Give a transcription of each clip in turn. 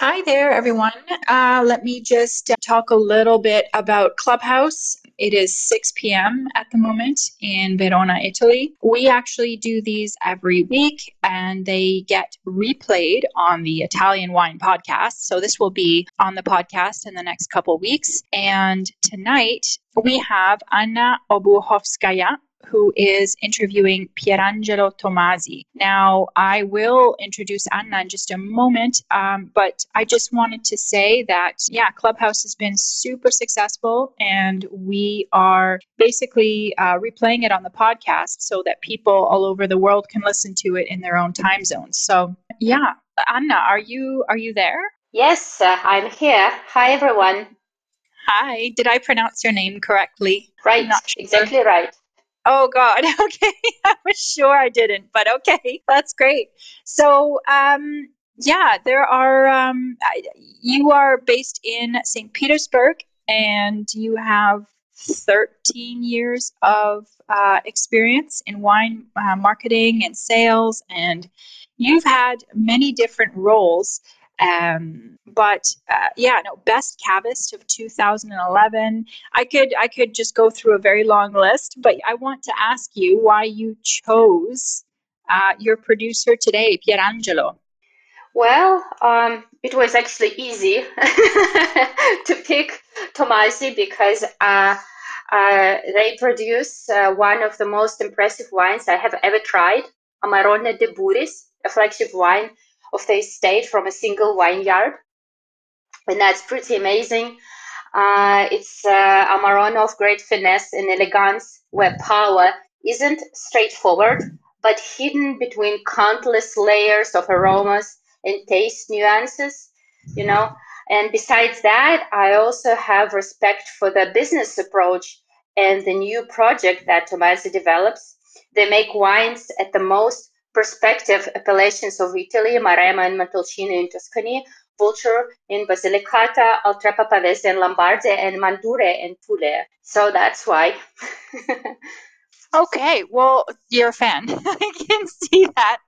Hi there, everyone. Uh, let me just uh, talk a little bit about Clubhouse. It is 6 p.m. at the moment in Verona, Italy. We actually do these every week and they get replayed on the Italian Wine podcast. So this will be on the podcast in the next couple weeks. And tonight we have Anna Obuchowskaja who is interviewing Pierangelo Tomasi. Now, I will introduce Anna in just a moment, um, but I just wanted to say that, yeah, Clubhouse has been super successful, and we are basically uh, replaying it on the podcast so that people all over the world can listen to it in their own time zones. So, yeah, Anna, are you are you there? Yes, uh, I'm here. Hi, everyone. Hi. Did I pronounce your name correctly? Right. Sure. Exactly right. Oh God. Okay. I was sure I didn't, but okay. That's great. So, um, yeah, there are, um, you are based in St. Petersburg and you have 13 years of uh, experience in wine uh, marketing and sales, and you've had many different roles. Um, but uh, yeah, no, best cavist of 2011. I could I could just go through a very long list, but I want to ask you why you chose uh, your producer today, Pierangelo. Well, um, it was actually easy to pick Tommasi because uh, uh, they produce uh, one of the most impressive wines I have ever tried, Amarone de Buris, a flagship wine of the estate from a single vineyard. And that's pretty amazing. Uh, it's uh, Amarone of great finesse and elegance, where power isn't straightforward, but hidden between countless layers of aromas and taste nuances, you know. And besides that, I also have respect for the business approach and the new project that Tommasi develops. They make wines at the most perspective appellations of Italy, Maremma and Montalcino in Tuscany, Vulture in Basilicata, Oltrepò Pavese in Lombardy, and Manduria in Puglia. So that's why. okay, well, you're a fan. I can see that.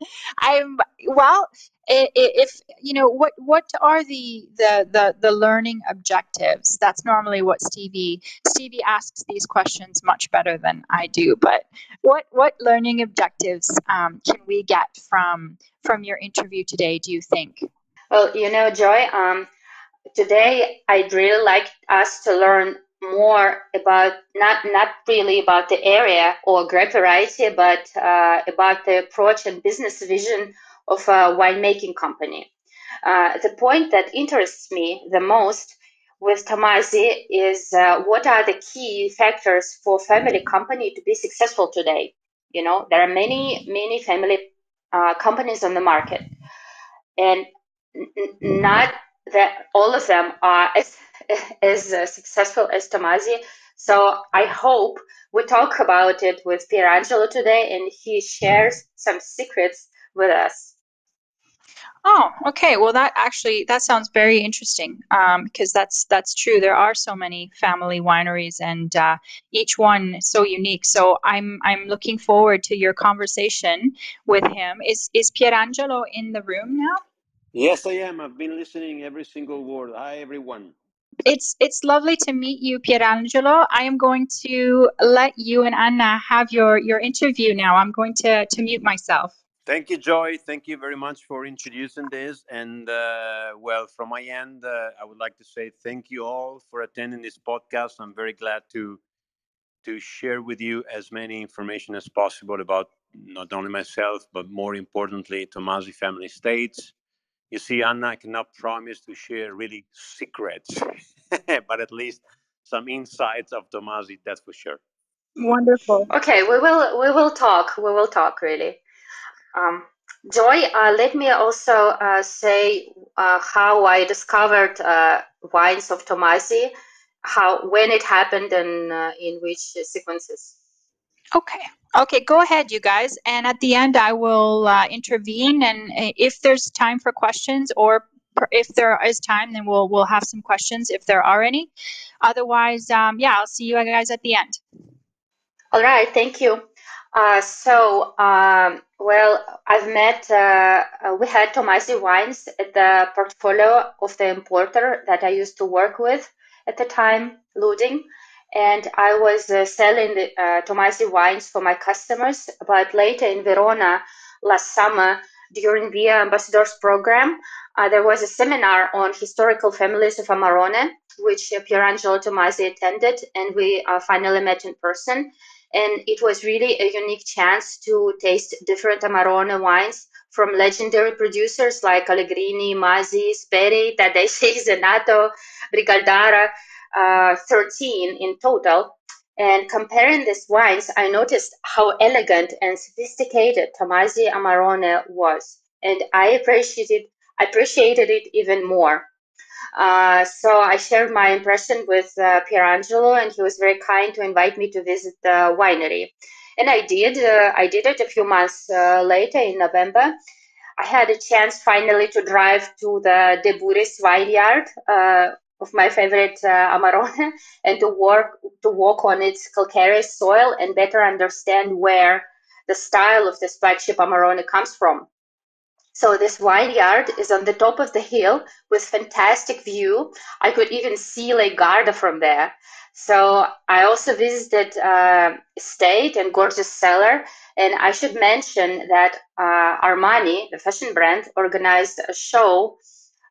I'm well if you know what what are the, the the the learning objectives that's normally what stevie stevie asks these questions much better than i do but what what learning objectives um, can we get from from your interview today do you think well you know joy um, today i'd really like us to learn more about not not really about the area or grape variety but uh, about the approach and business vision of a winemaking company. Uh, the point that interests me the most with Tommasi is uh, what are the key factors for family company to be successful today? You know, there are many, many family uh, companies on the market, and n- not that all of them are as, as uh, successful as Tommasi. So I hope we talk about it with Pierangelo today, and he shares some secrets with us. Oh, okay. Well, that actually that sounds very interesting um, because that's that's true. There are so many family wineries, and uh, each one so unique. So I'm I'm looking forward to your conversation with him. Is is Pierangelo in the room now? Yes, I am. I've been listening every single word. Hi, everyone. It's it's lovely to meet you, Pierangelo. I am going to let you and Anna have your your interview now. I'm going to to mute myself. Thank you, Joy. Thank you very much for introducing this. And uh, well, from my end, uh, I would like to say thank you all for attending this podcast. I'm very glad to to share with you as many information as possible about not only myself, but more importantly, Tommasi Family Estates. You see, Anna, I cannot promise to share really secrets, but at least some insights of Tommasi, that's for sure. Wonderful. Okay, we will we will talk. We will talk really. Um, Joy, uh, let me also uh, say uh, how I discovered uh, wines of Tommasi, how when it happened and uh, in which sequences. Okay. Okay, go ahead, you guys. And at the end, I will uh, intervene. And uh, if there's time for questions, or if there is time, then we'll we'll have some questions if there are any. Otherwise, um, yeah, I'll see you guys at the end. All right. Thank you. Uh, so, um, well, I've met, uh, uh, we had Tommasi wines at the portfolio of the importer that I used to work with at the time, Luding. And I was uh, selling the uh, Tommasi wines for my customers. But later in Verona last summer, during the Ambassadors program, uh, there was a seminar on historical families of Amarone, which uh, Pierangelo Tommasi attended, and we finally met in person and it was really a unique chance to taste different Amarone wines from legendary producers like Allegrini, Masi, Speri, Tedeschi, Zenato, Brigaldara, uh, 13 in total. And comparing these wines, I noticed how elegant and sophisticated Tommasi Amarone was, and I appreciated appreciated it even more. Uh, so I shared my impression with uh, Pierangelo, and he was very kind to invite me to visit the winery. And I did. Uh, I did it a few months uh, later in November. I had a chance finally to drive to the De Buris vineyard uh, of my favorite uh, Amarone and to work to walk on its calcareous soil and better understand where the style of this flagship Amarone comes from. So this vineyard is on the top of the hill with fantastic view. I could even see Lake Garda from there. So I also visited uh, estate and gorgeous cellar. And I should mention that uh, Armani, the fashion brand, organized a show,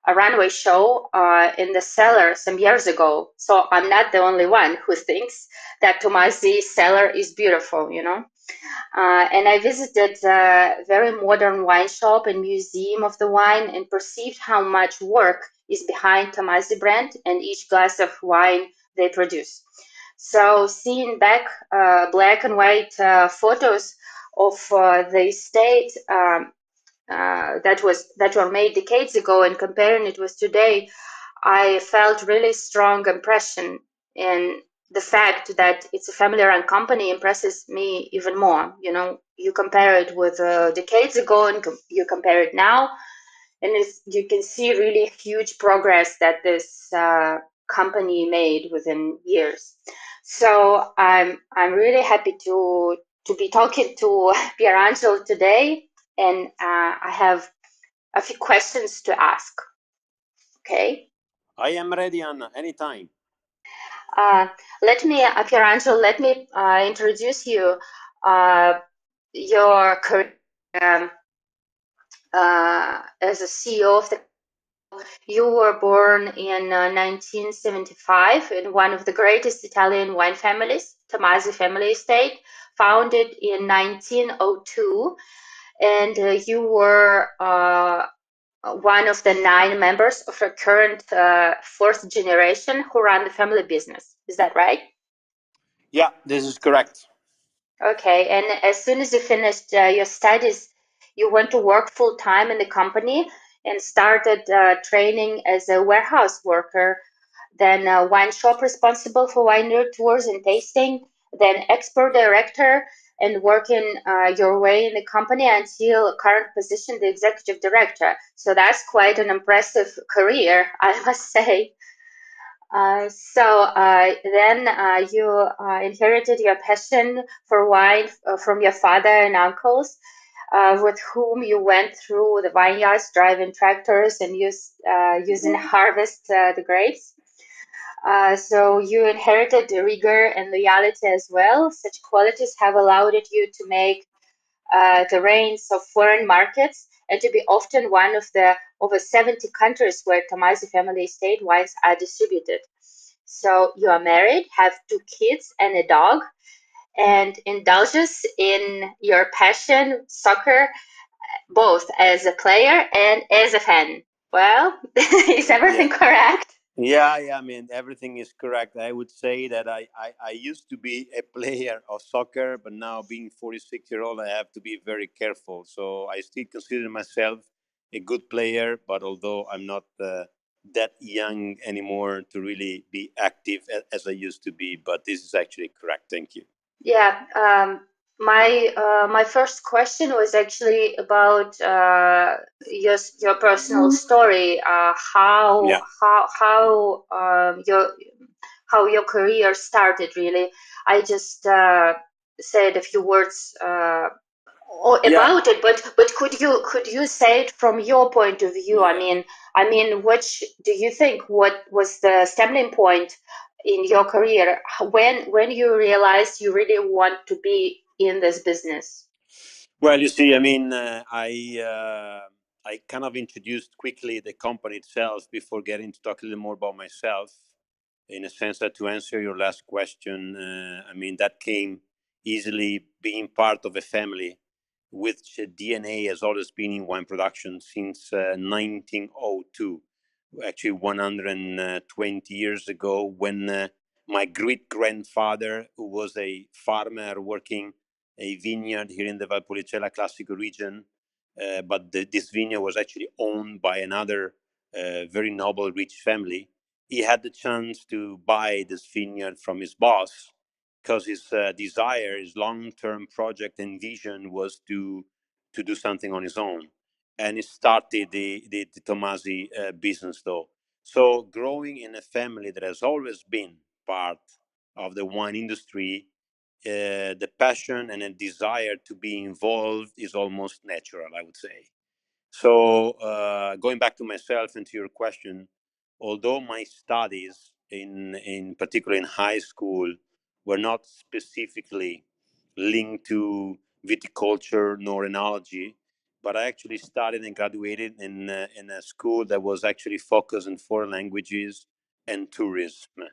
a runway show uh, in the cellar some years ago. So I'm not the only one who thinks that Tommasi cellar is beautiful, you know. Uh, and I visited a very modern wine shop and museum of the wine and perceived how much work is behind Tommasi brand and each glass of wine they produce. So seeing back uh, black and white uh, photos of uh, the estate um, uh, that was that were made decades ago and comparing it with today, I felt really strong impression in the fact that it's a family-run company impresses me even more. You know, you compare it with uh, decades ago and com- you compare it now, and you can see really huge progress that this uh, company made within years. So I'm I'm really happy to to be talking to Pierangelo today, and uh, I have a few questions to ask. Okay. I am ready, Anna. Anytime. Uh, let me, uh, Pierangelo, let me uh, introduce you. Uh, your career um, uh, as a CEO of the you were born in 1975 uh, in one of the greatest Italian wine families, Tommasi family estate, founded in 1902. And you were one of the nine members of the current uh, fourth generation who run the family business. Is that right? Yeah, this is correct. Okay, and as soon as you finished uh, your studies, you went to work full time in the company and started uh, training as a warehouse worker, then a wine shop responsible for wine tours and tasting, then export director, and working uh, your way in the company until current position, the executive director. So that's quite an impressive career, I must say. Uh, so uh, then uh, you uh, inherited your passion for wine uh, from your father and uncles, with whom you went through the vineyards, driving tractors and use, using harvest the grapes. Uh, so you inherited the rigor and loyalty as well. Such qualities have allowed you to make uh, the reins of foreign markets and to be often one of the over 70 countries where Tommasi family estate wines are distributed. So you are married, have two kids and a dog, and indulges in your passion, soccer, both as a player and as a fan. Well, is everything yeah. correct? Yeah, yeah, I mean, everything is correct. I would say that I, I, I used to be a player of soccer, but now being 46 year old, I have to be very careful. So I still consider myself a good player, but although I'm not uh, that young anymore to really be active as I used to be, but this is actually correct. Thank you. Yeah, um, my uh, my first question was actually about uh, your your personal mm-hmm. story. Uh, how yeah. how how um, your how your career started. Really, I just uh, said a few words uh, about yeah. it, but but could you could you say it from your point of view? Yeah. I mean, I mean, which do you think what was the stumbling point in your career when when you realized you really want to be in this business? Well, you see, I mean, uh, I uh, I kind of introduced quickly the company itself before getting to talk a little more about myself. In a sense that to answer your last question, uh, I mean that came easily being part of a family which DNA has always been in wine production since 1902, uh, actually 120 years ago, when uh, my great grandfather, who was a farmer working a vineyard here in the Valpolicella Classico region, uh, but the, this vineyard was actually owned by another uh, very noble, rich family. He had the chance to buy this vineyard from his boss because his uh, desire, his long-term project and vision was to to do something on his own, and he started the the, the Tommasi uh, business though. So growing in a family that has always been part of the wine industry uh, the passion and a desire to be involved is almost natural, I would say. So, uh, going back to myself and to your question, although my studies, in in particular in high school, were not specifically linked to viticulture nor enology, but I actually studied and graduated in uh, in a school that was actually focused on foreign languages and tourism,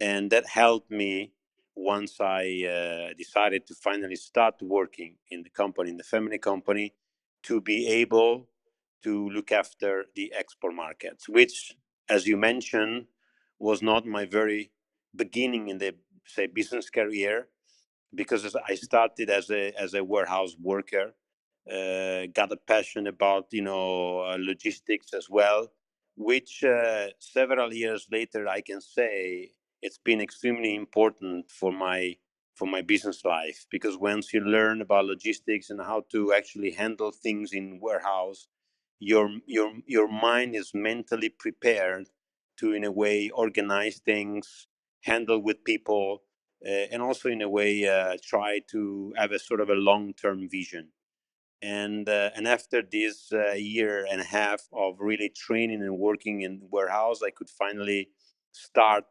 and that helped me once I uh, decided to finally start working in the company, in the family company, to be able to look after the export markets, which, as you mentioned, was not my very beginning in the say business career, because I started as a as a warehouse worker, uh, got a passion about you know uh, logistics as well, which uh, several years later I can say it's been extremely important for my for my business life because once you learn about logistics and how to actually handle things in warehouse your your your mind is mentally prepared to in a way organize things handle with people uh, and also in a way uh, try to have a sort of a long-term vision. And uh, and after this year and a half of really training and working in warehouse i could finally start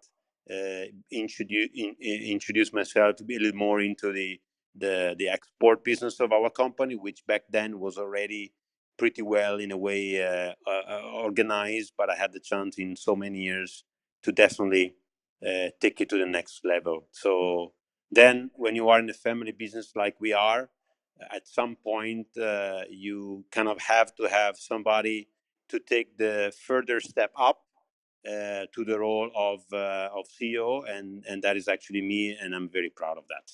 introduce in, introduce myself a little more into the, the the export business of our company, which back then was already pretty well in a way uh, uh, organized. But I had the chance in so many years to definitely uh, take it to the next level. So then, when you are in a family business like we are, at some point uh, you kind of have to have somebody to take the further step up uh, to the role of uh, of CEO, and and that is actually me, and I'm very proud of that.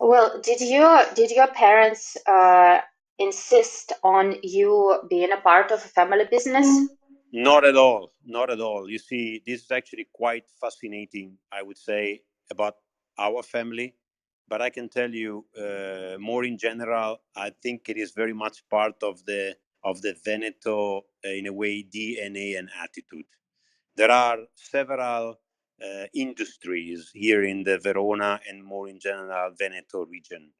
Well, did your did your parents uh, insist on you being a part of a family business? Not at all. Not at all. You see, this is actually quite fascinating. I would say about our family, but I can tell you uh, more in general. I think it is very much part of the of the Veneto, uh, in a way, DNA and attitude. There are several uh, industries here in the Verona and more in general Veneto region.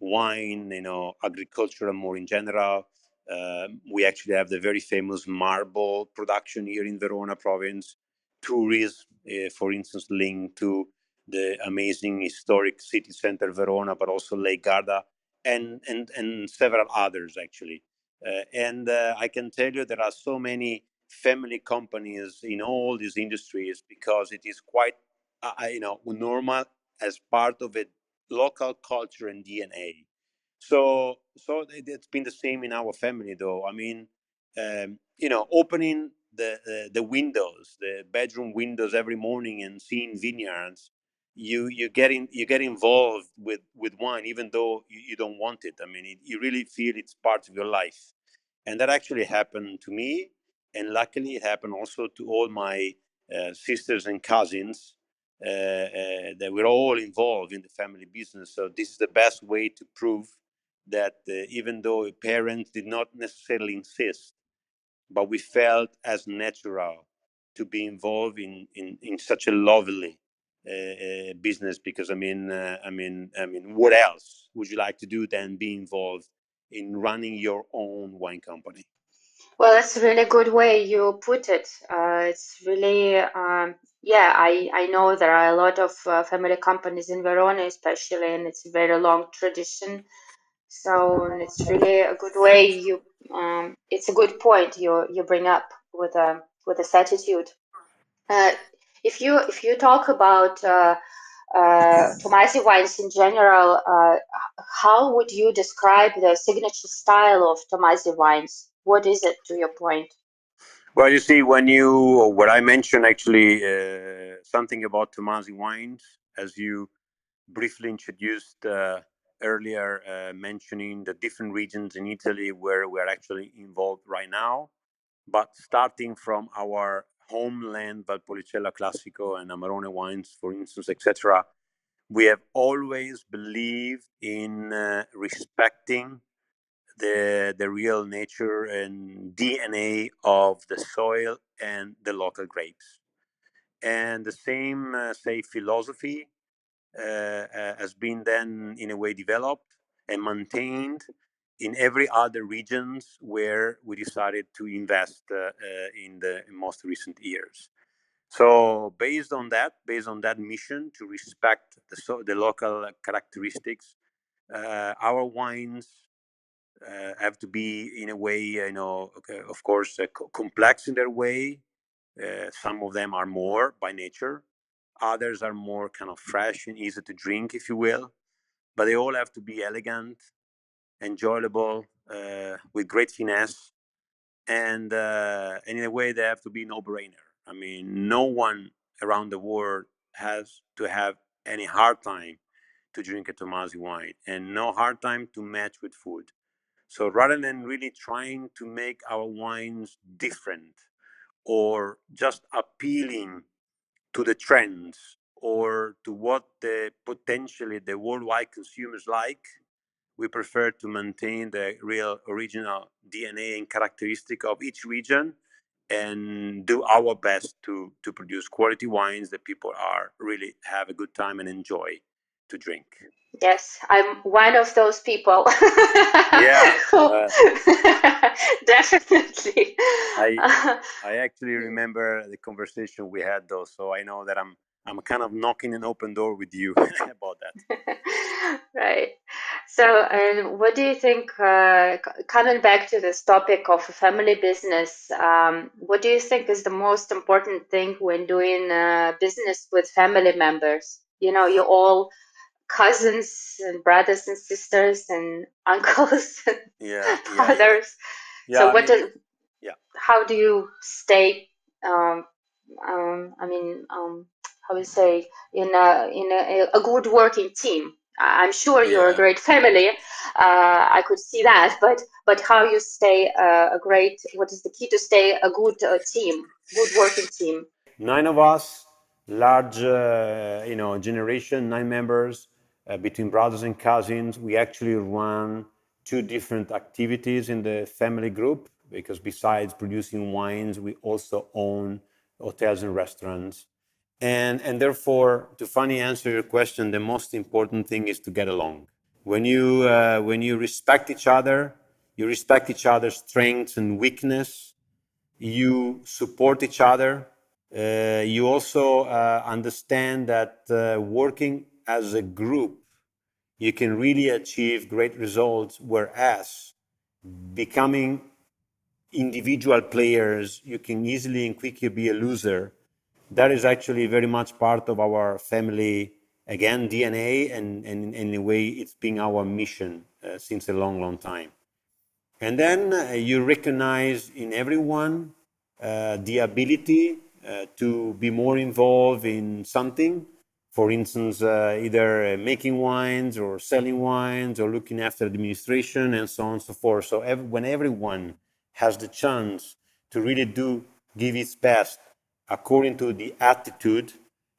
Wine, you know, agriculture more in general. Uh, we actually have the very famous marble production here in Verona province. tourism, uh, for instance, linked to the amazing historic city center Verona, but also Lake Garda, and and and several others actually. Uh, and uh, I can tell you there are so many family companies in all these industries because it is quite uh, you know normal as part of a local culture and DNA. So so it's been the same in our family though. I mean, um, you know, opening the, the the windows, the bedroom windows every morning and seeing vineyards you you get in, you get involved with with wine even though you, you don't want it i mean it, you really feel it's part of your life and that actually happened to me and luckily it happened also to all my uh, sisters and cousins uh, uh, that we're all involved in the family business so this is the best way to prove that uh, even though parents did not necessarily insist but we felt as natural to be involved in, in, in such a lovely uh, business because I mean, uh, I mean, I mean, what else would you like to do than be involved in running your own wine company? Well, that's a really good way you put it. Uh, it's really, um, yeah, I, I know there are a lot of uh, family companies in Verona, especially, and it's a very long tradition. So it's really a good way you, um, it's a good point you you bring up with a with this attitude. Uh, if you if you talk about uh, uh, Tommasi wines in general, uh, how would you describe the signature style of Tommasi wines? What is it, to your point? Well, you see, when you what I mentioned actually uh, something about Tommasi wines, as you briefly introduced uh, earlier, uh, mentioning the different regions in Italy where we're actually involved right now, but starting from our homeland, Valpolicella Classico and Amarone wines, for instance, etc., we have always believed in uh, respecting the the real nature and DNA of the soil and the local grapes. And the same, uh, say, philosophy uh, uh has been then, in a way, developed and maintained in every other regions where we decided to invest uh, uh, in the most recent years. So based on that, based on that mission to respect the, so, the local characteristics, uh, our wines uh, have to be in a way, you know, of course, uh, co- complex in their way. Uh, some of them are more by nature. Others are more kind of fresh and easy to drink, if you will. But they all have to be elegant enjoyable, uh, with great finesse, and uh, and in a way they have to be no-brainer. I mean, no one around the world has to have any hard time to drink a Tommasi wine, and no hard time to match with food. So rather than really trying to make our wines different or just appealing to the trends or to what the potentially the worldwide consumers like, we prefer to maintain the real original DNA and characteristic of each region and do our best to to produce quality wines that people are really have a good time and enjoy to drink. Yes, I'm one of those people. yeah, uh, definitely. I I actually remember the conversation we had though, so I know that I'm I'm kind of knocking an open door with you about that. right. So, and what do you think? Uh, coming back to this topic of family business, um, what do you think is the most important thing when doing uh, business with family members? You know, you all cousins and brothers and sisters and uncles and yeah, brothers. Yeah, so, I what? mean, do, yeah. How do you stay? Um, um, I mean, um, how would say in a in a, a good working team. I'm sure you're a great family. Uh, I could see that, but but how you stay uh, a great? What is the key to stay a good uh, team, good working team? Nine of us, large, uh, you know, generation, nine members uh, between brothers and cousins. We actually run two different activities in the family group because besides producing wines, we also own hotels and restaurants and, and therefore, to finally answer your question, the most important thing is to get along. When you, uh, when you respect each other, you respect each other's strengths and weakness, you support each other, uh, you also uh, understand that uh, working as a group, you can really achieve great results. Whereas becoming individual players, you can easily and quickly be a loser. That is actually very much part of our family, again, DNA, and, and, in a way, it's been our mission uh, since a long, long time. And then uh, you recognize in everyone uh, the ability uh, to be more involved in something. For instance, uh, either uh, making wines or selling wines or looking after administration and so on and so forth. So ev- when everyone has the chance to really do give its best according to the attitude,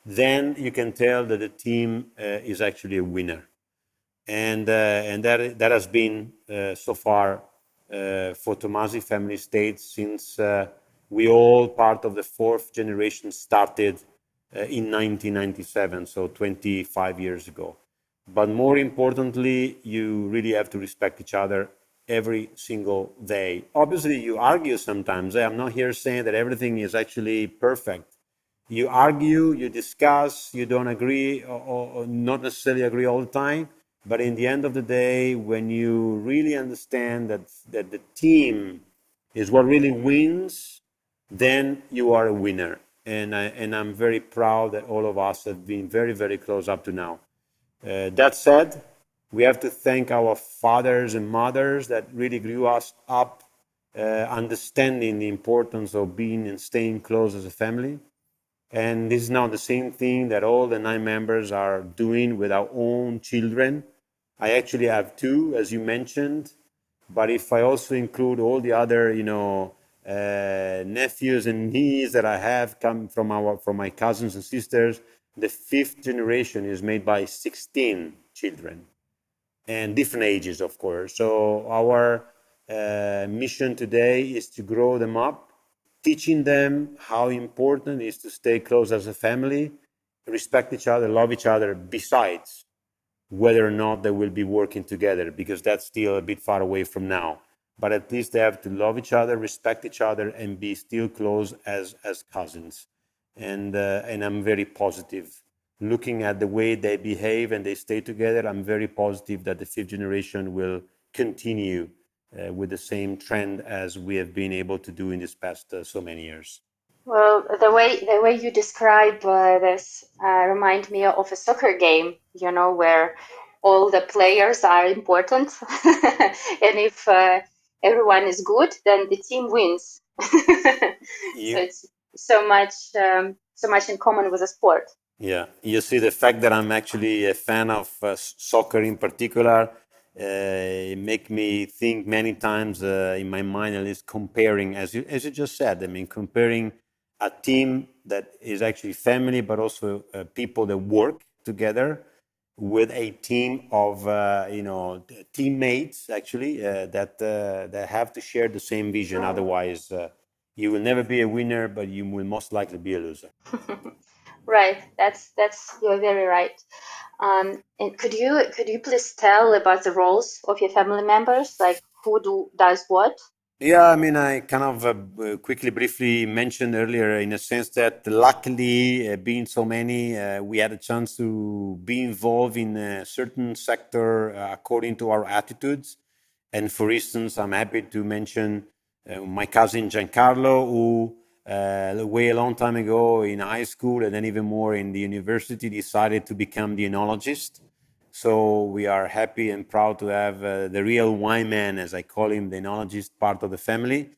then you can tell that the team is actually a winner and uh, and that that has been uh, so far uh, for Tommasi family estate since we all part of the fourth generation started Uh, in 1997, so 25 years ago. But more importantly, you really have to respect each other every single day. Obviously, you argue sometimes. I'm not here saying that everything is actually perfect. You argue, you discuss, you don't agree, or, or not necessarily agree all the time. But in the end of the day, when you really understand that, that the team is what really wins, then you are a winner. And, I, and I'm very proud that all of us have been very, very close up to now. Uh, that said, we have to thank our fathers and mothers that really grew us up, uh, understanding the importance of being and staying close as a family. And this is now the same thing that all the nine members are doing with our own children I actually have two, as you mentioned. But if I also include all the other, you know, uh, nephews and nieces that I have come from our from my cousins and sisters, the fifth generation is made by 16 children, and different ages, of course. So our uh, mission today is to grow them up, teaching them how important it is to stay close as a family, respect each other, love each other. Besides whether or not they will be working together because that's still a bit far away from now but at least they have to love each other respect each other and be still close as as cousins. And uh, and i'm very positive. Looking at the way they behave and they stay together i'm very positive that the fifth generation will continue uh, with the same trend as we have been able to do in this past uh, so many years. Well, the way the way you describe uh, this uh, remind me of a soccer game. You know, where all the players are important, and if uh, everyone is good, then the team wins. you, so it's so much um, so much in common with the sport. Yeah, you see the fact that I'm actually a fan of uh, soccer in particular. Uh, make me think many times uh, in my mind at least comparing as you as you just said i mean comparing a team that is actually family, but also uh, people that work together with a team of uh, you know teammates actually uh, that uh, that have to share the same vision. Otherwise, uh, you will never be a winner, but you will most likely be a loser. right. That's that's you're very right. Um, and could you could you please tell about the roles of your family members, like who do does what? Yeah, I mean, I kind of uh, quickly, briefly mentioned earlier in a sense that luckily, uh, being so many, uh, we had a chance to be involved in a certain sector uh, according to our attitudes. And for instance, I'm happy to mention uh, my cousin Giancarlo, who uh, way a long time ago in high school and then even more in the university decided to become the enologist so we are happy and proud to have uh, the real wine man, as I call him, the enologist part of the family.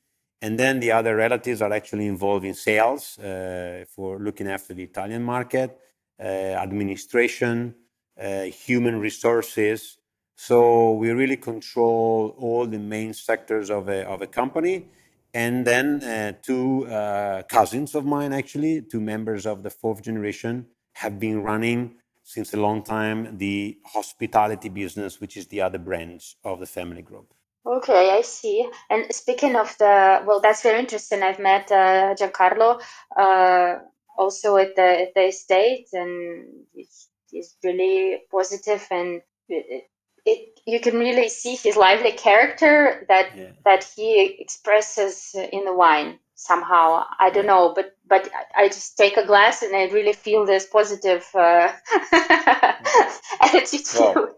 And then the other relatives are actually involved in sales uh, for looking after the Italian market, uh, administration, uh, human resources. So we really control all the main sectors of a, of a company. And then uh, two uh, cousins of mine, actually, two members of the fourth generation, have been running since a long time the hospitality business, which is the other branch of the family group. Okay, I see. And speaking of the, well, that's very interesting. I've met uh, Giancarlo uh, also at the at the estate, and he's, he's really positive, and it, it, you can really see his lively character that yeah. that he expresses in the wine. Somehow. I don't know, but but I just take a glass and I really feel this positive uh, attitude. Wow.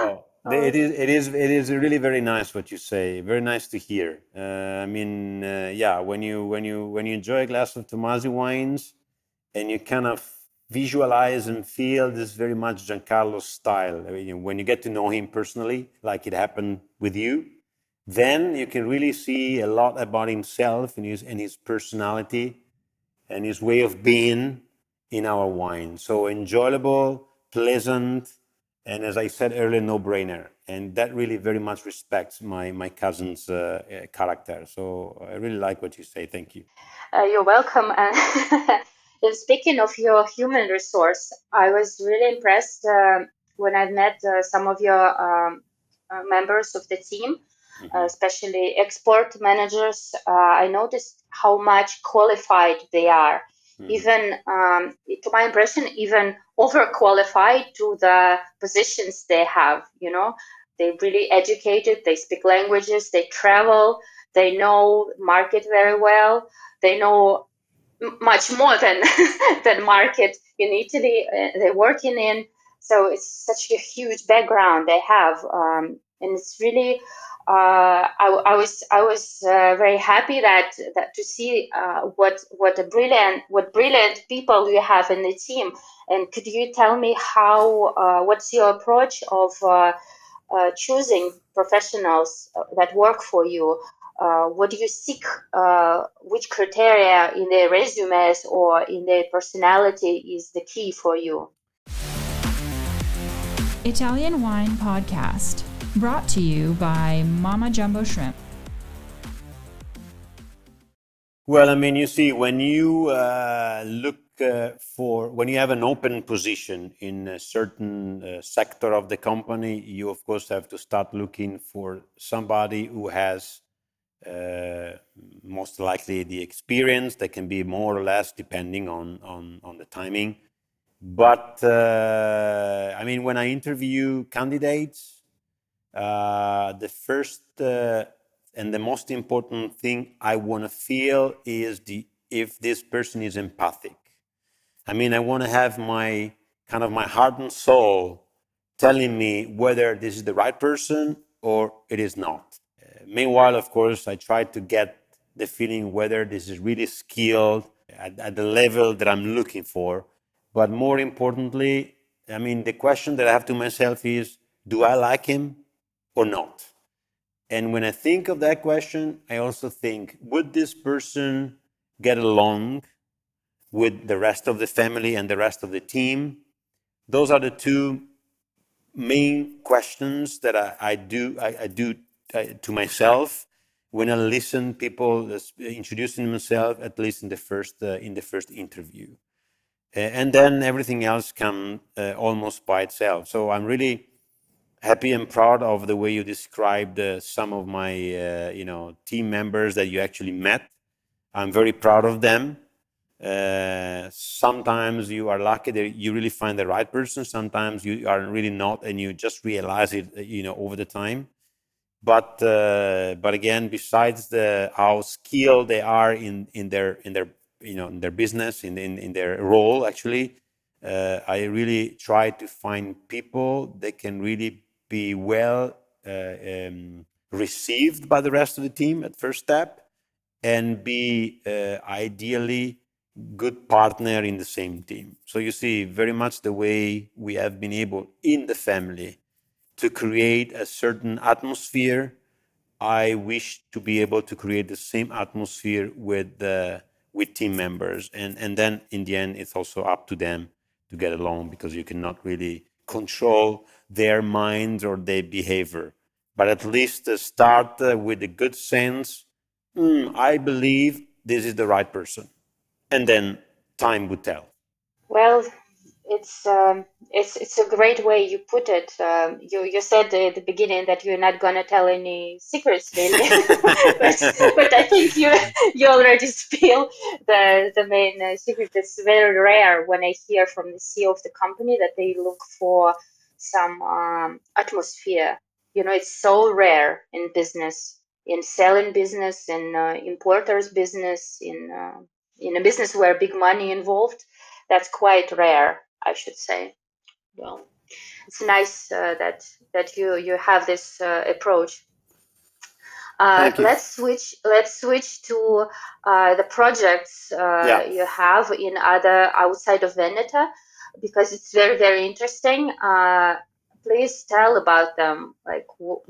wow. It is, it is, it is really very nice what you say. Very nice to hear. Uh, I mean, uh, yeah, when you when you when you enjoy a glass of Tommasi wines, and you kind of visualize and feel this very much Giancarlo style. I mean, when you get to know him personally, like it happened with you, then you can really see a lot about himself and his and his personality and his way of being in our wine. So enjoyable, pleasant, and as I said earlier, no brainer. And that really very much respects my my cousin's uh, uh character. So I really like what you say. Thank you. Uh, you're welcome. And speaking of your human resource, I was really impressed uh, when I met uh, some of your um, uh, members of the team. Mm-hmm. especially export managers, I noticed how much qualified they are Mm. Even, um, to my impression, even overqualified to the positions they have. You know, they're really educated. They speak languages. They travel. They know market very well. They know much more than than market in Italy uh, they're working in. So it's such a huge background they have, um, and it's really uh, I, I, was I was uh, very happy that that to see uh, what what a brilliant what brilliant people you have in the team. And could you tell me how uh, what's your approach of uh, choosing professionals that work for you? what do you seek? which criteria in their resumes or in their personality is the key for you? Italian Wine Podcast Brought to you by Mama Jumbo Shrimp. Well, I mean, you see, when you uh, look uh, for, when you have an open position in a certain uh, sector of the company, you of course have to start looking for somebody who has uh, most likely the experience that can be more or less depending on, on, on the timing. But uh, I mean, when I interview candidates, the first uh, and the most important thing I want to feel is the if this person is empathic. I mean, I want to have my kind of my heart and soul telling me whether this is the right person or it is not. Uh, meanwhile, of course, I try to get the feeling whether this is really skilled at, at the level that I'm looking for. But more importantly, I mean, the question that I have to myself is do I like him? Or not? And when I think of that question, I also think would this person get along with the rest of the family and the rest of the team? Those are the two main questions that I, I do I, I do uh, to myself when I listen people introducing themselves at least in the first uh, in the first interview, and then everything else comes uh, almost by itself. So I'm really happy and proud of the way you described uh, some of my uh, you know team members that you actually met. I'm very proud of them. Uh, sometimes you are lucky that you really find the right person. Sometimes you are really not, and you just realize it, uh, you know, over the time. But uh, but again, besides the how skilled they are in in their in their you know in their business in in, in their role, actually, uh, I really try to find people that can really be well uh, um, received by the rest of the team at first step and be uh, ideally good partner in the same team. So you see very much the way we have been able in the family to create a certain atmosphere. I wish to be able to create the same atmosphere with uh, with team members. And and then in the end it's also up to them to get along because you cannot really control their mind or their behavior. But at least start uh, with a good sense. Mm, I believe this is the right person, and then time would tell. Well, it's um, it's it's a great way you put it. Um, you you said at the beginning that you're not gonna tell any secrets, really, but, but, I think you you already spill the the main uh, secret. It's very rare when I hear from the CEO of the company that they look for some um, atmosphere. You know, it's so rare in business. in selling business, in uh, importers business, in uh, in a business where big money involved. That's quite rare, I should say. Well, it's nice uh, that that you you have this uh, approach. Uh, let's switch. Let's switch to uh, the projects uh, yeah. you have in other outside of Veneto, because it's very very interesting. Uh, please tell about them. Like wh-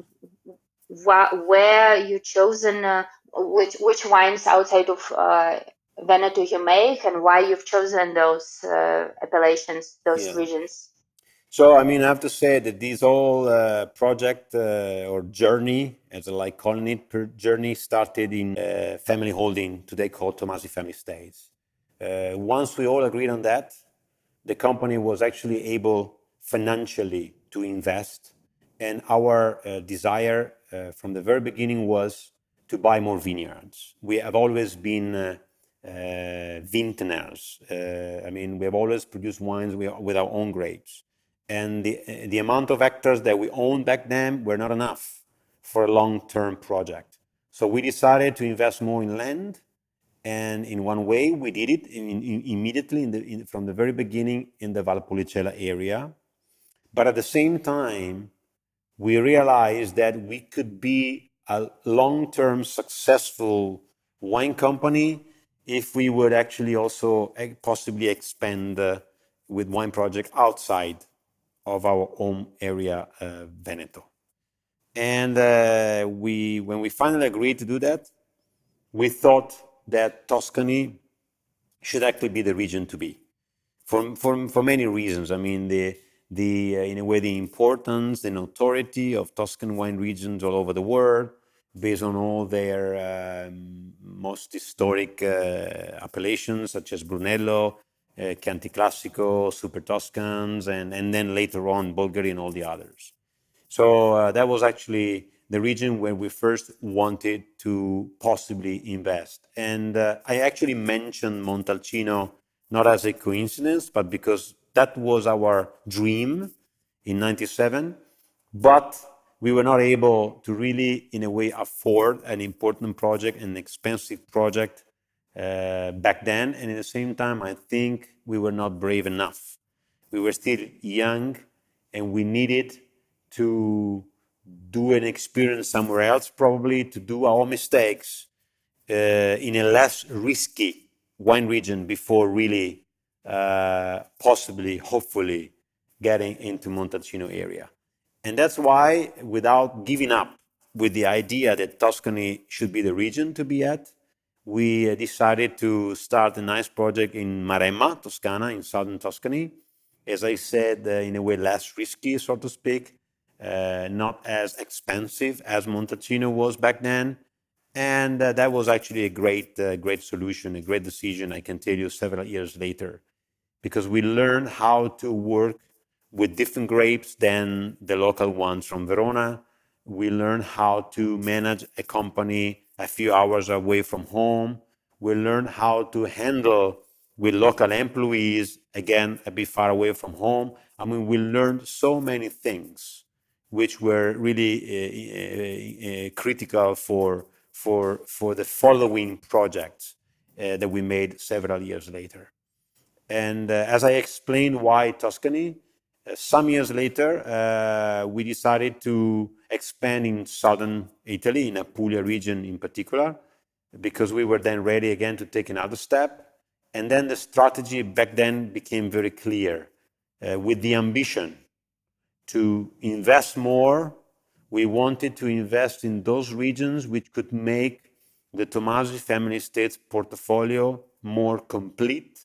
wh- where you chosen uh, which which wines outside of Veneto you make, and why you've chosen those appellations, those yeah. regions. So, I mean, I have to say that this whole uh, project uh, or journey, as I like calling it, per journey started in uh, family holding, today called Tommasi Family Estates. Uh, once we all agreed on that, the company was actually able financially to invest. And our uh, desire uh, from the very beginning was to buy more vineyards. We have always been uh, vintners. I mean, we have always produced wines with our own grapes and the, the amount of hectares that we owned back then were not enough for a long-term project. So we decided to invest more in land, and in one way we did it in, in, immediately in the, from the very beginning in the Valpolicella area. But at the same time, we realized that we could be a long-term successful wine company if we would actually also possibly expand uh, with wine project outside of our home area, uh, Veneto. And uh, we, when we finally agreed to do that, we thought that Tuscany should actually be the region to be, for, for, for many reasons. I mean, the, the uh, in a way, the importance, the notoriety of Tuscan wine regions all over the world, based on all their um, most historic uh, appellations, such as Brunello, uh, Chianti Classico, Super Tuscans, and, and then later on Bolgheri and all the others. So uh, that was actually the region where we first wanted to possibly invest. And uh, I actually mentioned Montalcino not as a coincidence, but because that was our dream in 97. But we were not able to really, in a way, afford an important project, an expensive project uh, back then. And at the same time, I think we were not brave enough. We were still young and we needed to do an experience somewhere else, probably to do our mistakes uh, in a less risky wine region before really uh, possibly, hopefully, getting into Montalcino area. And that's why, without giving up with the idea that Tuscany should be the region to be at, we decided to start a nice project in Maremma, Toscana, in southern Tuscany. As I said, uh, in a way less risky, so to speak, uh, not as expensive as Montalcino was back then. And uh, that was actually a great, uh, great solution, a great decision, I can tell you, several years later, because we learned how to work with different grapes than the local ones from Verona. We learned how to manage a company a few hours away from home. We learn how to handle with local employees, again, a bit far away from home. I mean, we learned so many things which were really uh, uh, uh, critical for, the following projects that we made several years later. And as I explained why Tuscany, some years later, we decided to expand in southern Italy, in Apulia region in particular, because we were then ready again to take another step. And then the strategy back then became very clear with the ambition to invest more. We wanted to invest in those regions which could make the Tommasi Family Estates portfolio more complete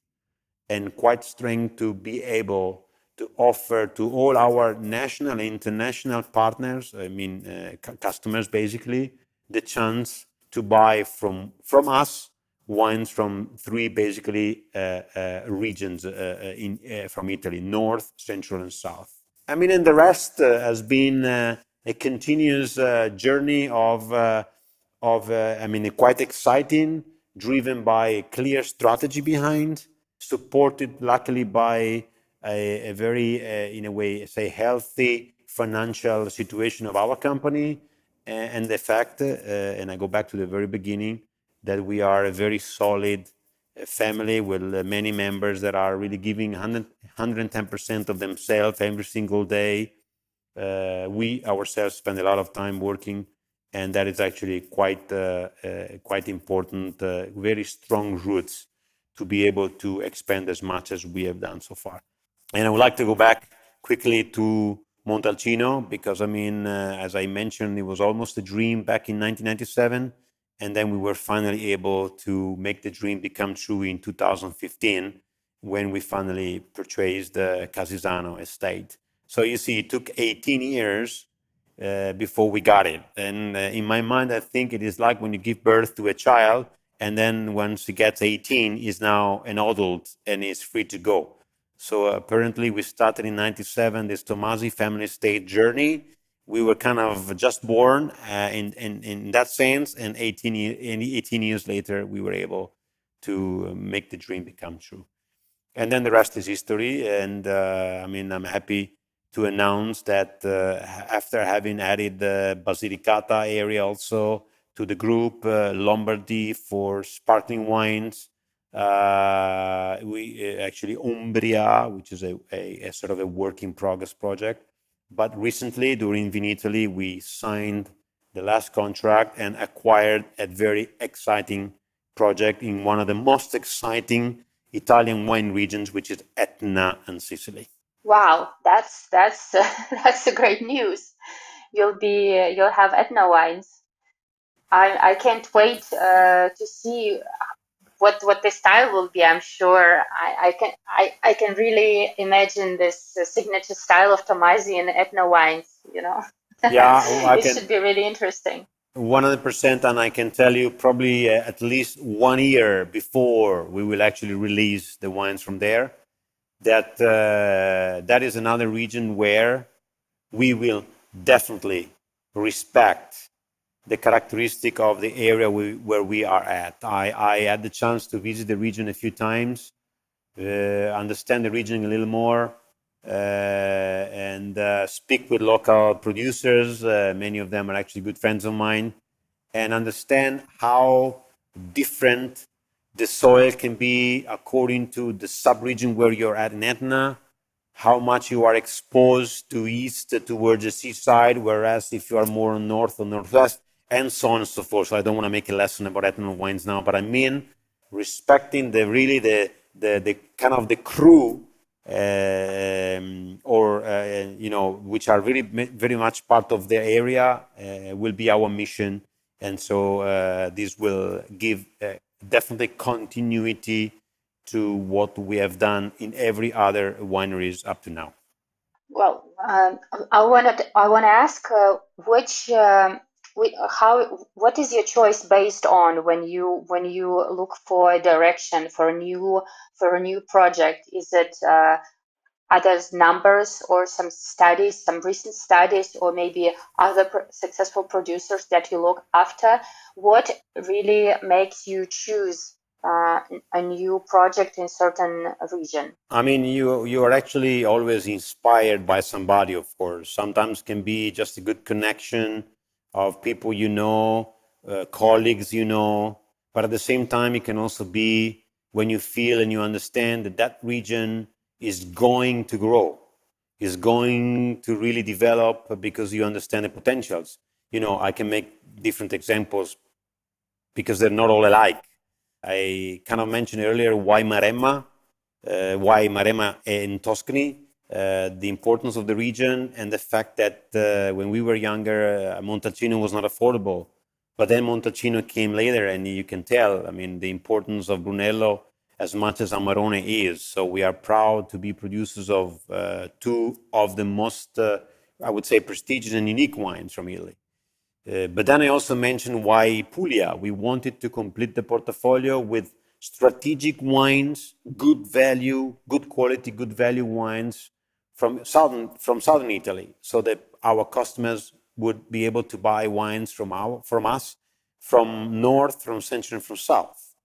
and quite strong to be able to offer to all our national and international partners, I mean, uh, customers basically, the chance to buy from, from us wines from three basically uh, uh, regions uh, uh, in, uh, from Italy, north, central, and south. I mean, and the rest has been a continuous journey of, of I mean, quite exciting, driven by a clear strategy behind, supported luckily by a, a very, uh, in a way, say, healthy financial situation of our company. And, and the fact, uh, and I go back to the very beginning, that we are a very solid uh, family with uh, many members that are really giving 100, 110% of themselves every single day. Uh, we ourselves spend a lot of time working, and that is actually quite uh, uh, quite important. Uh, very strong roots to be able to expand as much as we have done so far. And I would like to go back quickly to Montalcino because I mean, as I mentioned, it was almost a dream back in 1997 and then we were finally able to make the dream become true in 2015 when we finally purchased the Casisano estate. So you see, it took 18 years uh, before we got it. And uh, in my mind, I think it is like when you give birth to a child, and then once he gets 18, he's now an adult and is free to go. So apparently, we started in 97 this Tommasi family estate journey we were kind of just born uh, in, in, in that sense. And 18, 18 years later, we were able to make the dream become true. And then the rest is history. And uh, I mean, I'm happy to announce that uh, after having added the Basilicata area also to the group, uh, Lombardy for sparkling wines, uh, we uh, actually Umbria, which is a, a, a, sort of a work in progress project, but recently, during Vinitaly, we signed the last contract and acquired a very exciting project in one of the most exciting Italian wine regions, which is Etna and Sicily. Wow, that's that's that's a great news. You'll be you'll have Etna wines. I I can't wait uh, to see what what the style will be. I'm sure I, I can I, I can really imagine this uh, signature style of Tommasi and Etna wines. You know, yeah, it can, should be really interesting. One hundred percent, and I can tell you probably uh, at least one year before we will actually release the wines from there. That uh, that is another region where we will definitely respect the characteristic of the area we, where we are at. I, I had the chance to visit the region a few times, uh, understand the region a little more, uh, and uh, speak with local producers. Uh, many of them are actually good friends of mine, and understand how different the soil can be according to the subregion where you're at in Etna, how much you are exposed to east towards the seaside, whereas if you are more north or northwest, and so on and so forth. So I don't want to make a lesson about Etna wines now, but I mean respecting the really the the, the kind of the cru um, or uh, you know which are really very much part of the area uh, will be our mission, and so uh, this will give uh, definitely continuity to what we have done in every other wineries up to now. Well, um, I want to I want to ask uh, which. Um how what is your choice based on when you when you look for a direction for a new for a new project? Is it uh, are there numbers or some studies some recent studies or maybe other successful producers that you look after? What really makes you choose uh, a new project in certain region? I mean you you are actually always inspired by somebody of course. Sometimes can be just a good connection of people you know, uh, colleagues you know, but at the same time, it can also be when you feel and you understand that that region is going to grow, is going to really develop because you understand the potentials. You know, I can make different examples because they're not all alike. I kind of mentioned earlier why Maremma, uh, why Maremma in Tuscany, the importance of the region and the fact that uh, when we were younger, uh, Montalcino was not affordable. But then Montalcino came later, and you can tell, I mean, the importance of Brunello as much as Amarone is. So we are proud to be producers of uh, two of the most, uh, I would say, prestigious and unique wines from Italy. but then I also mentioned why Puglia. We wanted to complete the portfolio with strategic wines, good value, good quality, good value wines from southern from southern Italy, so that our customers would be able to buy wines from our from us from north, from central, and from south.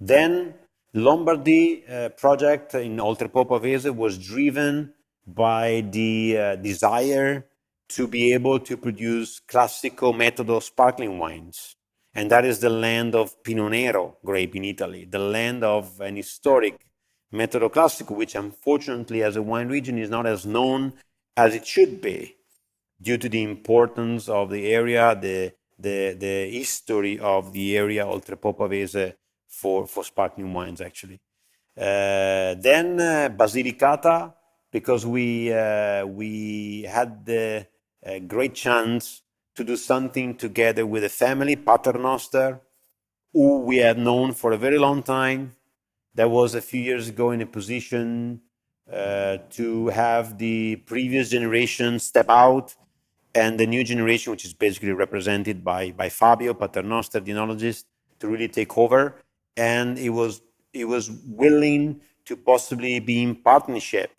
Then Lombardy uh, project in Oltrepò Pavese was driven by the uh, desire to be able to produce classical metodo sparkling wines. And that is the land of Pinot Nero grape in Italy, the land of an historic metodo classico, which unfortunately as a wine region is not as known as it should be due to the importance of the area, the, the, the history of the area Oltrepò Pavese for, for sparkling wines actually. Uh, then uh, Basilicata, because we, uh, we had the a great chance to do something together with a family, Paternoster, who we had known for a very long time. That was a few years ago in a position uh, to have the previous generation step out and the new generation, which is basically represented by, by Fabio Paternoster, the enologist, to really take over. And it was, it was willing to possibly be in partnership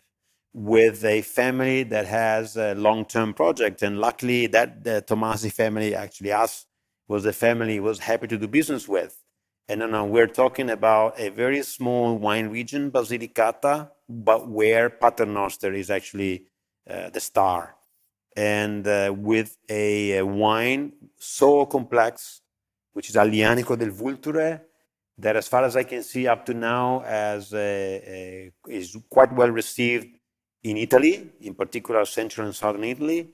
with a family that has a long-term project. And luckily, that the Tommasi family, actually us, was a family was happy to do business with. And now we're talking about a very small wine region, Basilicata, but where Paternoster is actually uh, the star. And uh, with a, a, wine so complex, which is Aglianico del Vulture, that as far as I can see up to now, as is quite well received in Italy, in particular central and southern Italy.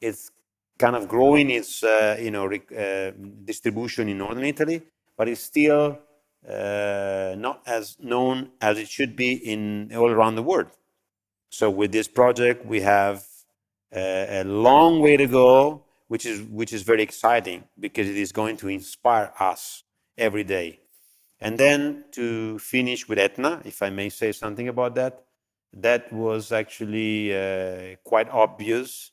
It's kind of growing its uh, you know uh, distribution in northern Italy, but it's still uh, not as known as it should be in all around the world. So with this project, we have a, a long way to go, which is which is very exciting because it is going to inspire us every day. And then to finish with Etna, if I may say something about that, that was actually uh, quite obvious,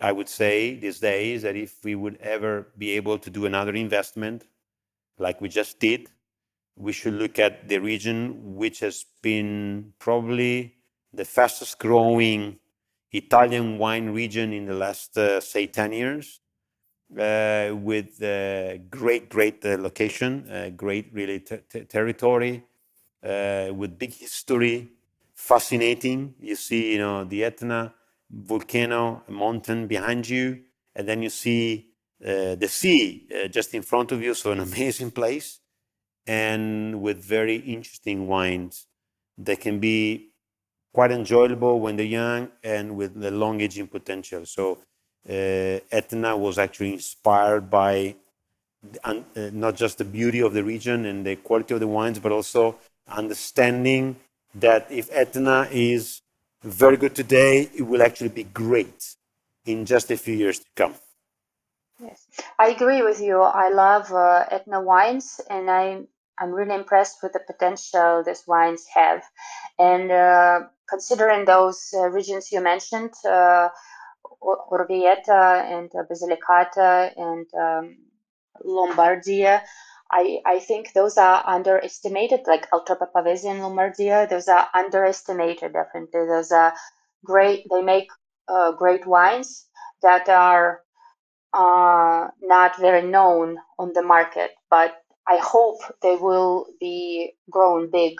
I would say, these days, that if we would ever be able to do another investment like we just did, we should look at the region which has been probably the fastest growing Italian wine region in the last, uh, say, 10 years. Uh, with uh, great, great uh, location, uh, great really territory, uh, with big history, fascinating. You see, you know, the Etna volcano, mountain behind you, and then you see the sea uh, just in front of you. So an amazing place, and with very interesting wines that can be quite enjoyable when they're young and with the long aging potential. So uh, Etna was actually inspired by uh, not just the beauty of the region and the quality of the wines, but also understanding that if Etna is very good today, it will actually be great in just a few years to come. Yes, I agree with you. I love uh, Etna wines, and I'm I'm really impressed with the potential these wines have. And uh, considering those uh, regions you mentioned, uh, Orvieto and Basilicata and um, Lombardia, I, I think those are underestimated, like Oltrepò Pavese and Lombardia. Those are underestimated, definitely. Those are great. They make uh, great wines that are uh, not very known on the market, but I hope they will be grown big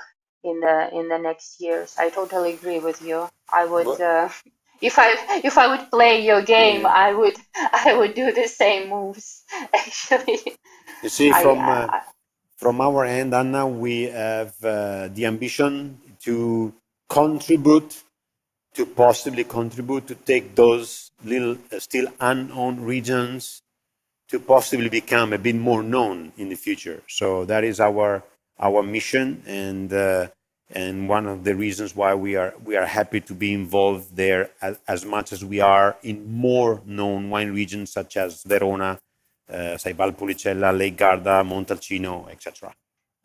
in the in the next years. I totally agree with you. I would. Uh, if I if I would play your game, yeah. I would I would do the same moves. Actually, you see, from I, uh, from our end, Anna, we have uh, the ambition to contribute, to possibly contribute to take those little uh, still unknown regions to possibly become a bit more known in the future. So that is our our mission, and uh, and one of the reasons why we are we are happy to be involved there as, as much as we are in more known wine regions such as Verona uh, say Valpolicella, Lake Garda, Montalcino, etc.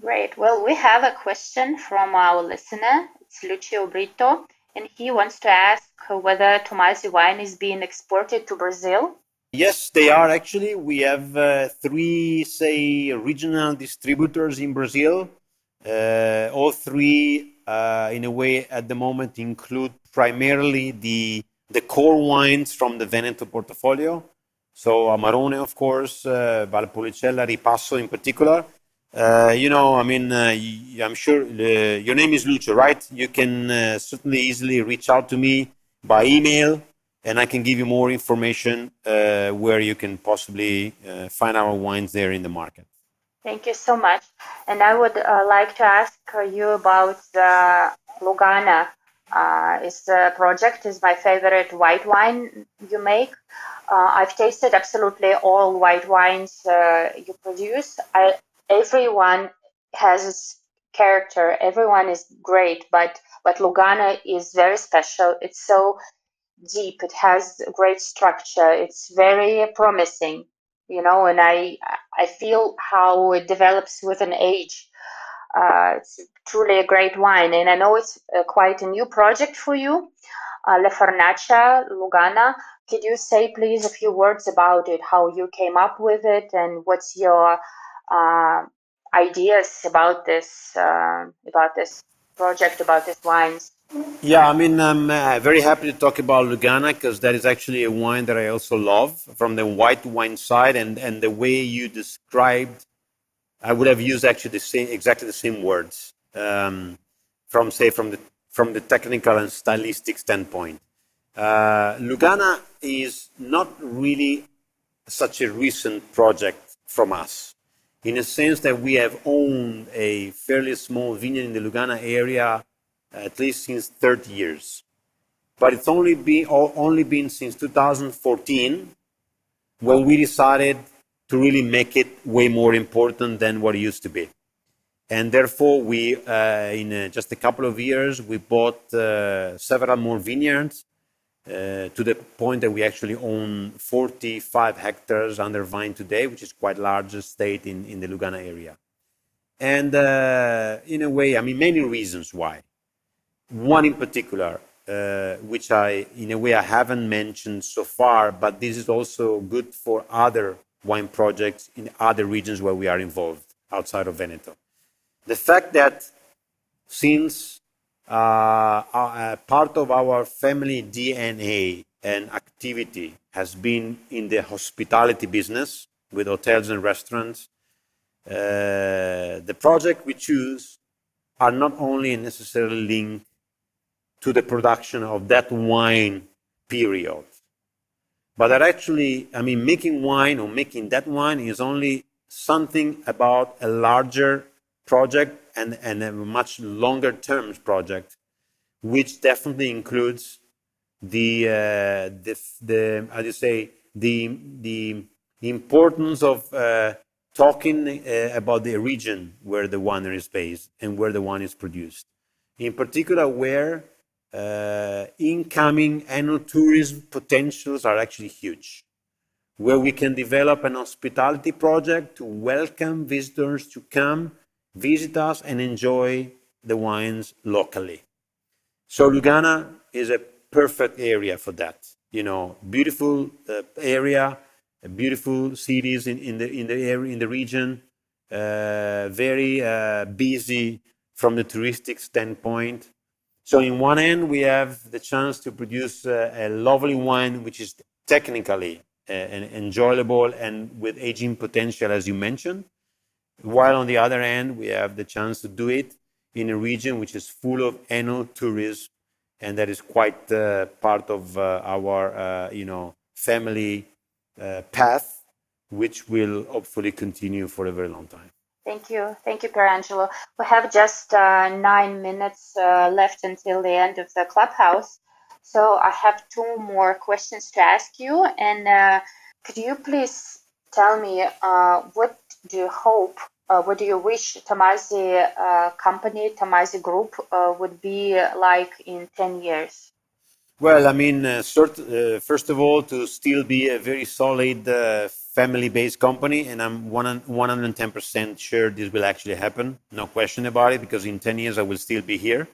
Great. Well, we have a question from our listener. It's Lucio Brito, and he wants to ask whether Tommasi wine is being exported to Brazil. Yes, they are actually. We have uh, three, say, regional distributors in Brazil. Uh, all three, uh, in a way, at the moment, include primarily the the core wines from the Veneto portfolio. So Amarone, of course, uh, Valpolicella, Ripasso in particular. Uh, you know, I mean, uh, I'm sure uh, your name is Lucio, right? You can uh, certainly easily reach out to me by email, and I can give you more information uh, where you can possibly find our wines there in the market. Thank you so much. And I would like to ask you about Lugana. Is the project is my favorite white wine you make. I've tasted absolutely all white wines you produce. I, everyone has its character. Everyone is great, but but Lugana is very special. It's so deep. It has great structure. It's very promising, you know, and I I feel how it develops with an age. Uh, it's truly a great wine, and I know it's uh, quite a new project for you, uh, Le Fornaci Lugana. Could you say, please, a few words about it, how you came up with it, and what's your uh, ideas about this uh, about this project, about these wines? Yeah, I mean, I'm uh, very happy to talk about Lugana because that is actually a wine that I also love from the white wine side, and and the way you described, I would have used actually the same exactly the same words um, from say from the from the technical and stylistic standpoint. Uh, Lugana is not really such a recent project from us, in a sense that we have owned a fairly small vineyard in the Lugana area at least since 30 years. But it's only been, only been since 2014 when we decided to really make it way more important than what it used to be. And therefore, we, uh, in uh, just a couple of years, we bought uh, several more vineyards uh, to the point that we actually own 45 hectares under vine today, which is quite large estate in, in the Lugana area. And uh, in a way, I mean, many reasons why one in particular, uh, which I, in a way, I haven't mentioned so far, but this is also good for other wine projects in other regions where we are involved outside of Veneto. The fact that since part of our family DNA and activity has been in the hospitality business with hotels and restaurants, uh, the project we choose are not only necessarily linked to the production of that wine period. But that actually, I mean, making wine or making that wine is only something about a larger project and, and a much longer term project, which definitely includes the, uh, the, the how do you say, the, the importance of uh, talking uh, about the region where the winery is based and where the wine is produced. In particular, where uh, incoming annual tourism potentials are actually huge, where we can develop an hospitality project to welcome visitors to come visit us and enjoy the wines locally. So Lugana is a perfect area for that. You know, beautiful uh, area, beautiful cities in, in the in the area in the region, uh, very uh, busy from the touristic standpoint. So in one end, we have the chance to produce uh, a lovely wine, which is technically uh, enjoyable and with aging potential, as you mentioned. While on the other end, we have the chance to do it in a region which is full of annual tourism, and that is quite uh, part of uh, our, uh, you know, family uh, path, which will hopefully continue for a very long time. Thank you. Thank you, Pierangelo. We have just uh, nine minutes uh, left until the end of the clubhouse. So I have two more questions to ask you. And could you please tell me what do you hope, uh, what do you wish Tommasi uh, company, Tommasi Group would be like in 10 years? Well, I mean, uh, sort, uh, first of all, to still be a very solid uh, family-based company, and I'm 110% sure this will actually happen. No question about it, because in 10 years I will still be here,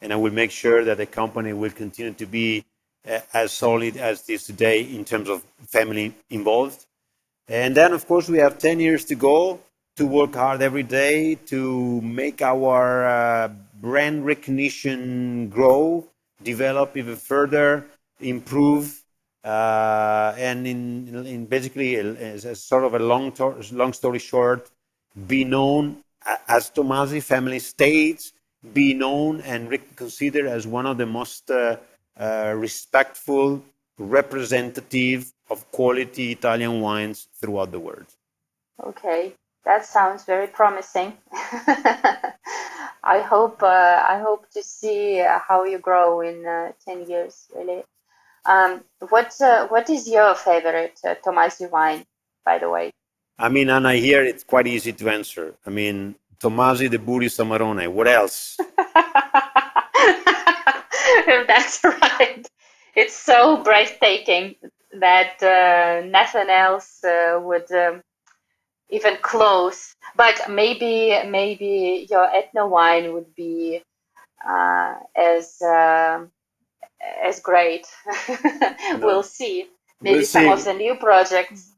and I will make sure that the company will continue to be uh, as solid as it is today in terms of family involved. And then, of course, we have 10 years to go to work hard every day to make our uh, brand recognition grow develop even further, improve, uh, and in, in basically as a sort of a long, long story short, be known as Tommasi family states, be known and considered as one of the most uh, uh, respectful representative of quality Italian wines throughout the world. Okay, that sounds very promising. I hope uh, I hope to see uh, how you grow in uh, ten years. Really, um, what uh, what is your favorite uh, Tommasi wine, by the way? I mean, and I hear it's quite easy to answer. I mean, Tommasi de Buris Amarone. What else? That's right. It's so breathtaking that uh, nothing else uh, would um, even close. But maybe maybe your Etna wine would be uh, as uh, as great. we'll see. Maybe We'll some see. of the new projects.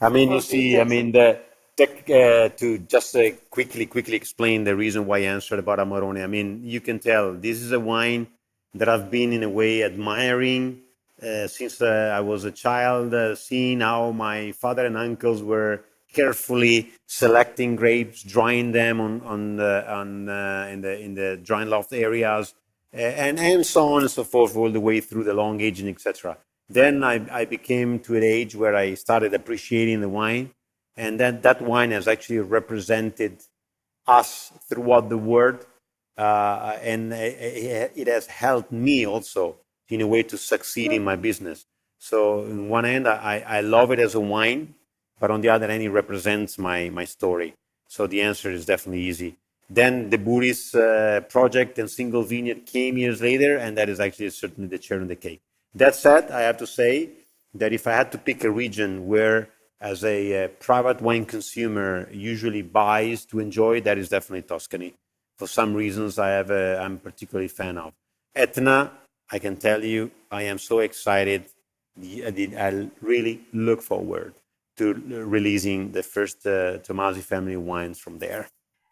I mean, you see, I mean, the tech, uh, to just uh, quickly, quickly explain the reason why I answered about Amarone. I mean, you can tell this is a wine that I've been in a way admiring uh, since uh, I was a child, uh, seeing how my father and uncles were carefully selecting grapes, drying them on on the on uh, in the in the drying loft areas, uh, and and so on and so forth, all the way through the long aging, etc. Then I, I became to an age where I started appreciating the wine, and then that wine has actually represented us throughout the world, and it it has helped me also in a way to succeed in my business. So, on one end, I, I love it as a wine, but on the other end, it represents my, my story. So, the answer is definitely easy. Then the Buris uh, project and single vineyard came years later, and that is actually certainly the cherry on the cake. That said, I have to say that if I had to pick a region where, as a uh, private wine consumer, usually buys to enjoy, that is definitely Tuscany. For some reasons, I have a, I'm particularly fan of Etna. I can tell you, I am so excited. I really look forward to releasing the first uh, Tommasi family wines from there.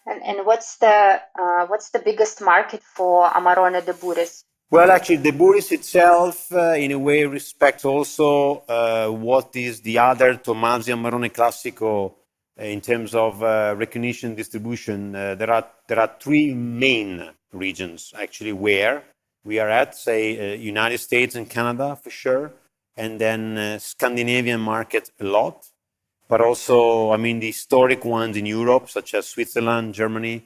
And, and what's the uh, what's the biggest market for Amarone de Buris? Well, actually, the Buris itself, uh, in a way, respects also uh, what is the other Tommasi Amarone Classico uh, in terms of uh, recognition distribution. Uh, there are there are three main regions actually where we are at, say, uh, United States and Canada for sure, and then uh, Scandinavian market a lot, but also, I mean, the historic ones in Europe, such as Switzerland, Germany,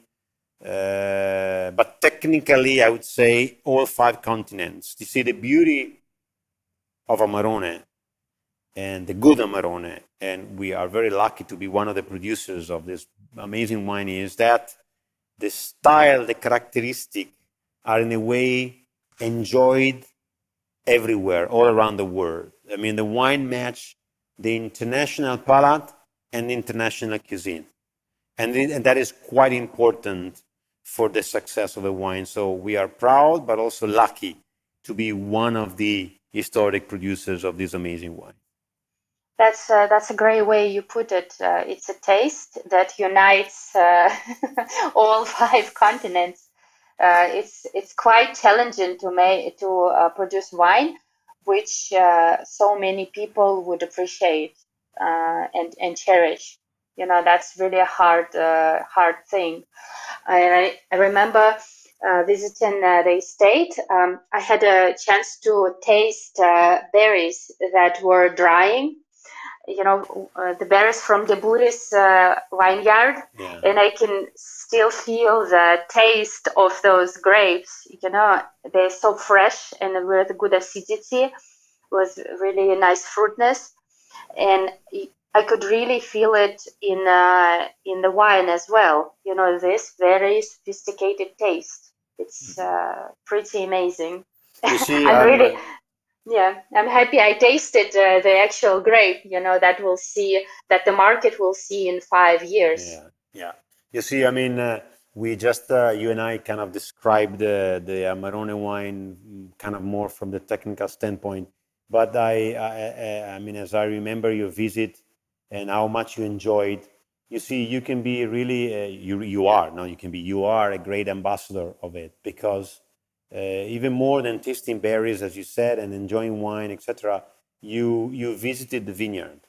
uh, but technically, I would say all five continents. You see, the beauty of Amarone and the good Amarone, and we are very lucky to be one of the producers of this amazing wine, is that the style, the characteristic are in a way enjoyed everywhere, all around the world. I mean, the wine match the international palate and international cuisine and, it- and that is quite important for the success of the wine. So we are proud, but also lucky to be one of the historic producers of this amazing wine. That's uh, that's a great way you put it. Uh, it's a taste that unites uh, all five continents. Uh, it's it's quite challenging to make to uh, produce wine, which uh, so many people would appreciate and and cherish. You know, that's really a hard hard thing. And I, I remember uh, visiting uh, the estate. Um, I had a chance to taste uh, berries that were drying you know, uh, the berries from the Buris uh, vineyard, Yeah. and I can still feel the taste of those grapes. You know, they're so fresh and with good acidity, with really a nice fruitness, and I could really feel it in uh, in the wine as well. You know, this very sophisticated taste. It's uh, pretty amazing. You see, I'm really, yeah, I'm happy I tasted uh, the actual grape. You know that we'll see that the market will see in five years. Yeah, yeah. You see, I mean, uh, we just uh, you and I kind of described the the Amarone wine mm, kind of more from the technical standpoint. But I, I, I- I mean, as I remember your visit and how much you enjoyed, you see, you can be really uh, you you are no, you can be you are a great ambassador of it because uh, even more than tasting berries, as you said, and enjoying wine, etc. You you visited the vineyard.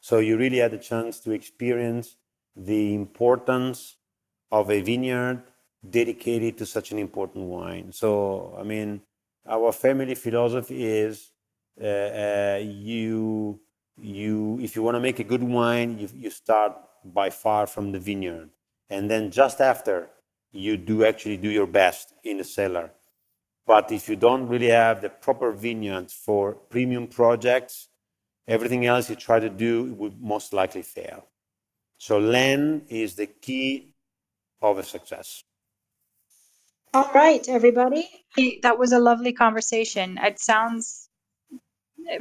So you really had a chance to experience the importance of a vineyard dedicated to such an important wine. So, I mean, our family philosophy is uh, uh, you you if you want to make a good wine, you, you start by far from the vineyard, and then just after you do actually do your best in the cellar. But if you don't really have the proper vineyards for premium projects, everything else you try to do would most likely fail. So land is the key of a success. All right, everybody. That was a lovely conversation. It sounds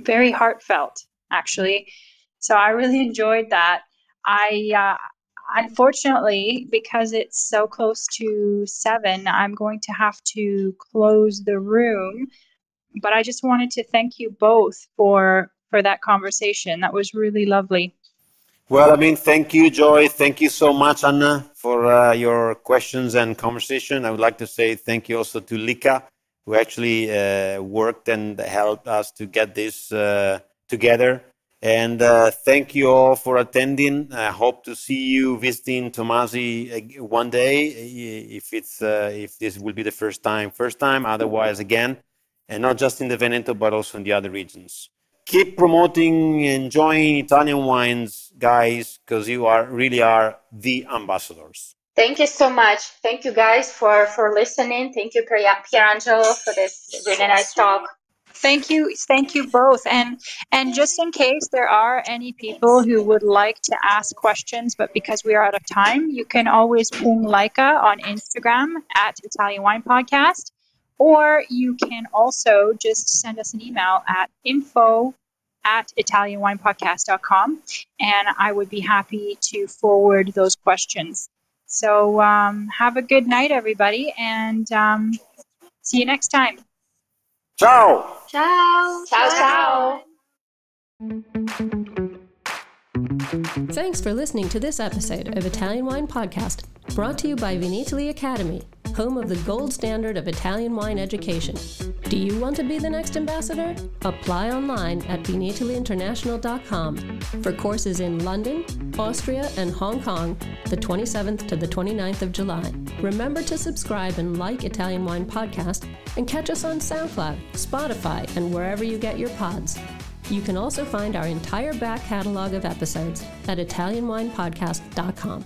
very heartfelt, actually. So I really enjoyed that. I uh, unfortunately, because it's so close to seven, I'm going to have to close the room. But I just wanted to thank you both for for that conversation. That was really lovely. Well, I mean, thank you, Joy. Thank you so much, Anna, for uh, your questions and conversation. I would like to say thank you also to Lika, who actually uh, worked and helped us to get this uh, together. And uh, thank you all for attending. I hope to see you visiting Tommasi uh, one day, if it's uh, if this will be the first time. First time, otherwise again, and not just in the Veneto, but also in the other regions keep promoting, and enjoying Italian wines, guys, because you are really are the ambassadors. Thank you so much. Thank you guys for for listening. Thank you, Pierangelo, for this really nice talk. Thank you, thank you both. And and just in case there are any people who would like to ask questions, but because we are out of time, you can always ping Leica on Instagram at Italian Wine Podcast or you can also just send us an email at info at italianwinepodcast.com and I would be happy to forward those questions. So um, have a good night, everybody, and um, see you next time. Ciao. Ciao. Ciao, ciao. Thanks for listening to this episode of Italian Wine Podcast, brought to you by Vinitaly Academy home of the gold standard of Italian wine education. Do you want to be the next ambassador? Apply online at vinitalyinternational.com for courses in London, Austria, and Hong Kong the 27th to the 29th of July. Remember to subscribe and like Italian Wine Podcast and catch us on SoundCloud, Spotify, and wherever you get your pods. You can also find our entire back catalog of episodes at ItalianWinePodcast.com.